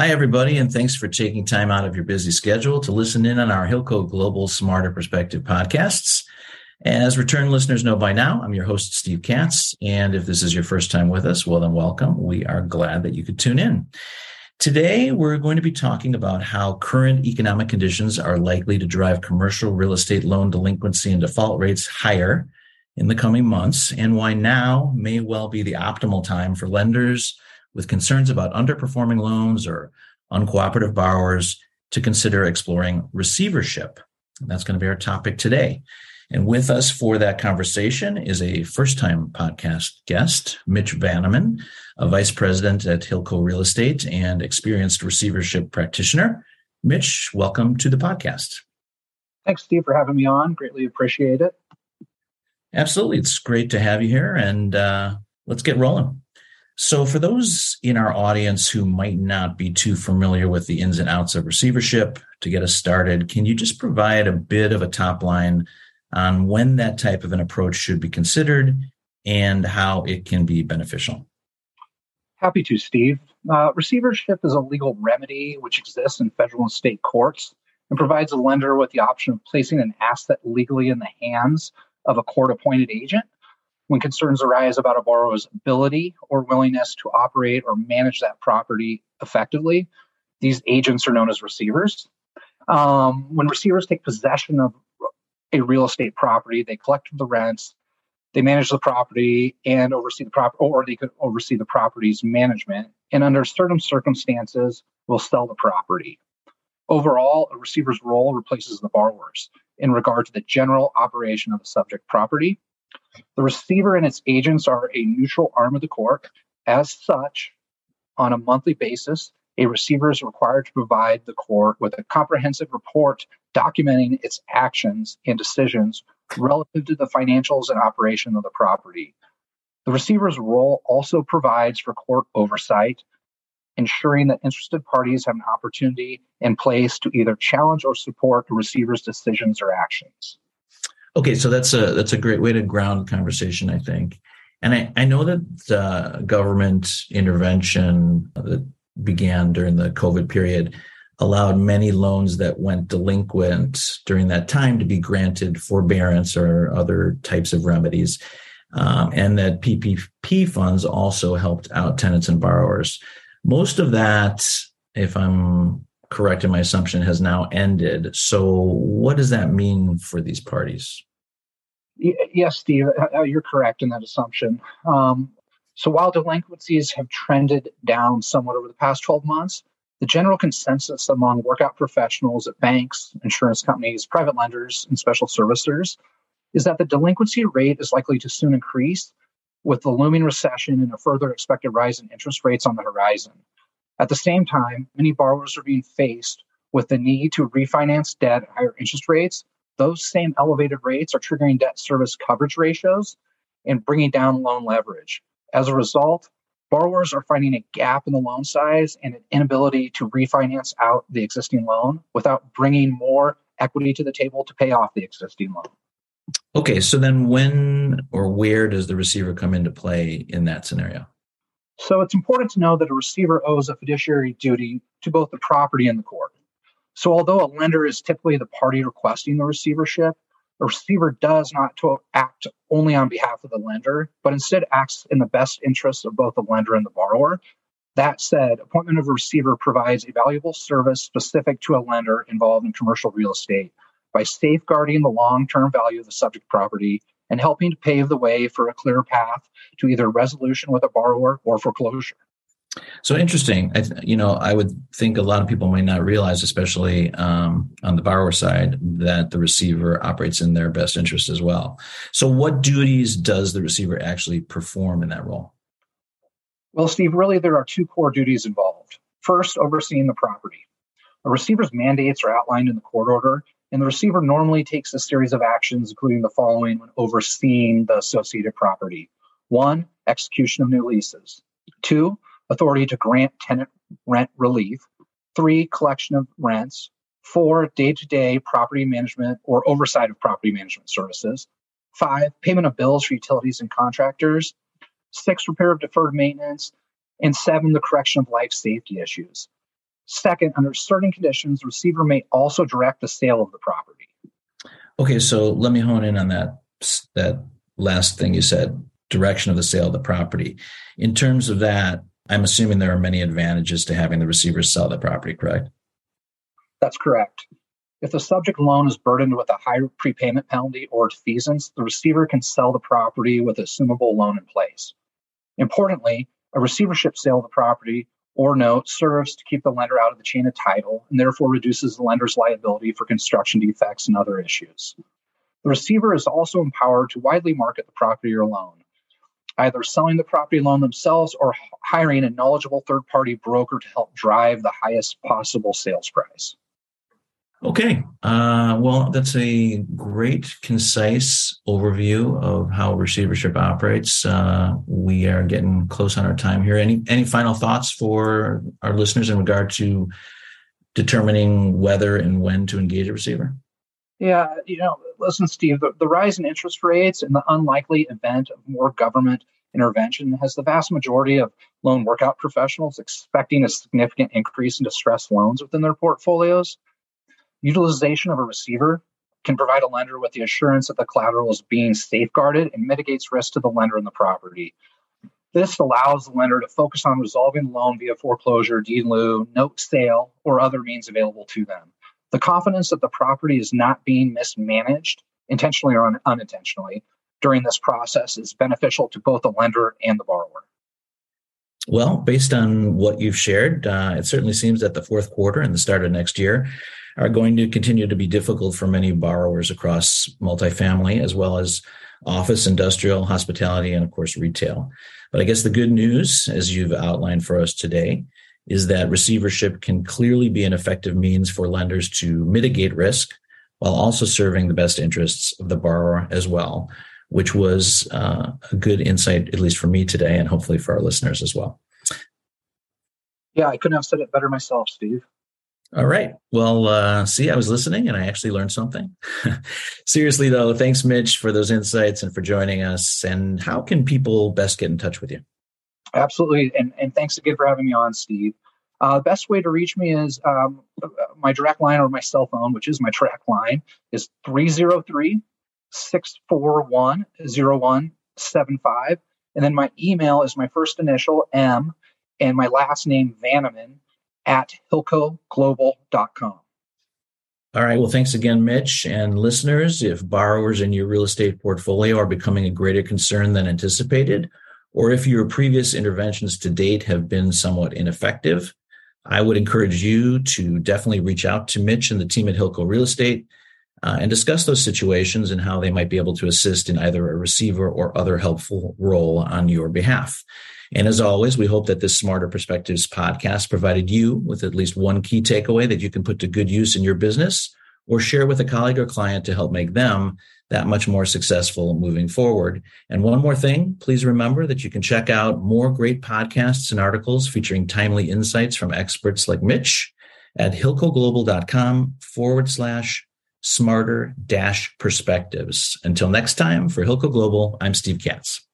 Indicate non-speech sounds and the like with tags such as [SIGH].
Hi, everybody, and thanks for taking time out of your busy schedule to listen in on our Hilco Global Smarter Perspective podcasts. As return listeners know by now, I'm your host, Steve Katz. And if this is your first time with us, well, then welcome. We are glad that you could tune in. Today, we're going to be talking about how current economic conditions are likely to drive commercial real estate loan delinquency and default rates higher in the coming months, and why now may well be the optimal time for lenders with concerns about underperforming loans or uncooperative borrowers to consider exploring receivership. And that's going to be our topic today. And with us for that conversation is a first time podcast guest, Mitch Vanneman, a vice president at Hilco Real Estate and experienced receivership practitioner. Mitch, welcome to the podcast. Thanks, Steve, for having me on. Greatly appreciate it. Absolutely. It's great to have you here, and uh, let's get rolling. So, for those in our audience who might not be too familiar with the ins and outs of receivership, to get us started, can you just provide a bit of a top line on when that type of an approach should be considered and how it can be beneficial. Happy to, Steve. Uh, receivership is a legal remedy which exists in federal and state courts and provides a lender with the option of placing an asset legally in the hands of a court appointed agent when concerns arise about a borrower's ability or willingness to operate or manage that property effectively. These agents are known as receivers. Um, when receivers take possession of a real estate property. They collect the rents, they manage the property and oversee the property, or they could oversee the property's management. And under certain circumstances, will sell the property. Overall, a receiver's role replaces the borrower's in regard to the general operation of the subject property. The receiver and its agents are a neutral arm of the court. As such, on a monthly basis, a receiver is required to provide the court with a comprehensive report documenting its actions and decisions relative to the financials and operation of the property. The receiver's role also provides for court oversight, ensuring that interested parties have an opportunity in place to either challenge or support the receiver's decisions or actions. Okay, so that's a that's a great way to ground the conversation, I think. And I, I know that uh, government intervention that began during the COVID period allowed many loans that went delinquent during that time to be granted forbearance or other types of remedies. Um, and that PPP funds also helped out tenants and borrowers. Most of that, if I'm correct in my assumption, has now ended. So, what does that mean for these parties? Yes, Steve, uh, uh, you're correct in that assumption. Um, so while delinquencies have trended down somewhat over the past 12 months, the general consensus among workout professionals at banks, insurance companies, private lenders, and special servicers is that the delinquency rate is likely to soon increase with the looming recession and a further expected rise in interest rates on the horizon. At the same time, many borrowers are being faced with the need to refinance debt at higher interest rates. Those same elevated rates are triggering debt service coverage ratios and bringing down loan leverage. As a result, borrowers are finding a gap in the loan size and an inability to refinance out the existing loan without bringing more equity to the table to pay off the existing loan. Okay, so then when or where does the receiver come into play in that scenario? So it's important to know that a receiver owes a fiduciary duty to both the property and the court. So although a lender is typically the party requesting the receivership, a receiver does not act only on behalf of the lender, but instead acts in the best interest of both the lender and the borrower. That said, appointment of a receiver provides a valuable service specific to a lender involved in commercial real estate by safeguarding the long term value of the subject property and helping to pave the way for a clear path to either resolution with a borrower or foreclosure. So interesting. I, you know, I would think a lot of people might not realize, especially um, on the borrower side, that the receiver operates in their best interest as well. So, what duties does the receiver actually perform in that role? Well, Steve, really there are two core duties involved. First, overseeing the property. A receiver's mandates are outlined in the court order, and the receiver normally takes a series of actions, including the following when overseeing the associated property. One, execution of new leases. Two, authority to grant tenant rent relief. Three, collection of rents. Four, day to day property management or oversight of property management services. Five, payment of bills for utilities and contractors. Six, repair of deferred maintenance. And seven, the correction of life safety issues. Second, under certain conditions, the receiver may also direct the sale of the property. Okay, so let me hone in on that that last thing you said, direction of the sale of the property. In terms of that, I'm assuming there are many advantages to having the receiver sell the property, correct? That's correct. If the subject loan is burdened with a high prepayment penalty or defeasance, the receiver can sell the property with a assumable loan in place. Importantly, a receivership sale of the property or note serves to keep the lender out of the chain of title and therefore reduces the lender's liability for construction defects and other issues. The receiver is also empowered to widely market the property or loan, either selling the property loan themselves or hiring a knowledgeable third party broker to help drive the highest possible sales price. Okay. Uh, well, that's a great, concise overview of how receivership operates. Uh, we are getting close on our time here. Any any final thoughts for our listeners in regard to determining whether and when to engage a receiver? Yeah, you know, listen, Steve, the, the rise in interest rates and the unlikely event of more government intervention has the vast majority of loan workout professionals expecting a significant increase in distressed loans within their portfolios. Utilization of a receiver can provide a lender with the assurance that the collateral is being safeguarded and mitigates risk to the lender and the property. This allows the lender to focus on resolving the loan via foreclosure, deed in lieu, note sale, or other means available to them. The confidence that the property is not being mismanaged, intentionally or un- unintentionally, during this process is beneficial to both the lender and the borrower. Well, based on what you've shared, uh, it certainly seems that the fourth quarter and the start of next year are going to continue to be difficult for many borrowers across multifamily as well as office, industrial, hospitality, and of course, retail. But I guess the good news, as you've outlined for us today, is that receivership can clearly be an effective means for lenders to mitigate risk while also serving the best interests of the borrower as well, which was uh, a good insight, at least for me today, and hopefully for our listeners as well. Yeah, I couldn't have said it better myself, Steve. All right. Well, uh, see, I was listening and I actually learned something. [LAUGHS] Seriously, though, thanks, Mitch, for those insights and for joining us. And how can people best get in touch with you? Absolutely. And, and thanks again for having me on, Steve. Uh, the best way to reach me is um, my direct line or my cell phone, which is my track line, is 303 641 0175. And then my email is my first initial M and my last name, Vanneman at hilcoglobal.com. All right. Well, thanks again, Mitch. And listeners, if borrowers in your real estate portfolio are becoming a greater concern than anticipated, or if your previous interventions to date have been somewhat ineffective, I would encourage you to definitely reach out to Mitch and the team at Hilco Real Estate uh, and discuss those situations and how they might be able to assist in either a receiver or other helpful role on your behalf. And as always, we hope that this Smarter Perspectives podcast provided you with at least one key takeaway that you can put to good use in your business or share with a colleague or client to help make them that much more successful moving forward. And one more thing, please remember that you can check out more great podcasts and articles featuring timely insights from experts like Mitch at hilcoglobal.com forward slash smarter dash perspectives. Until next time, for Hilco Global, I'm Steve Katz.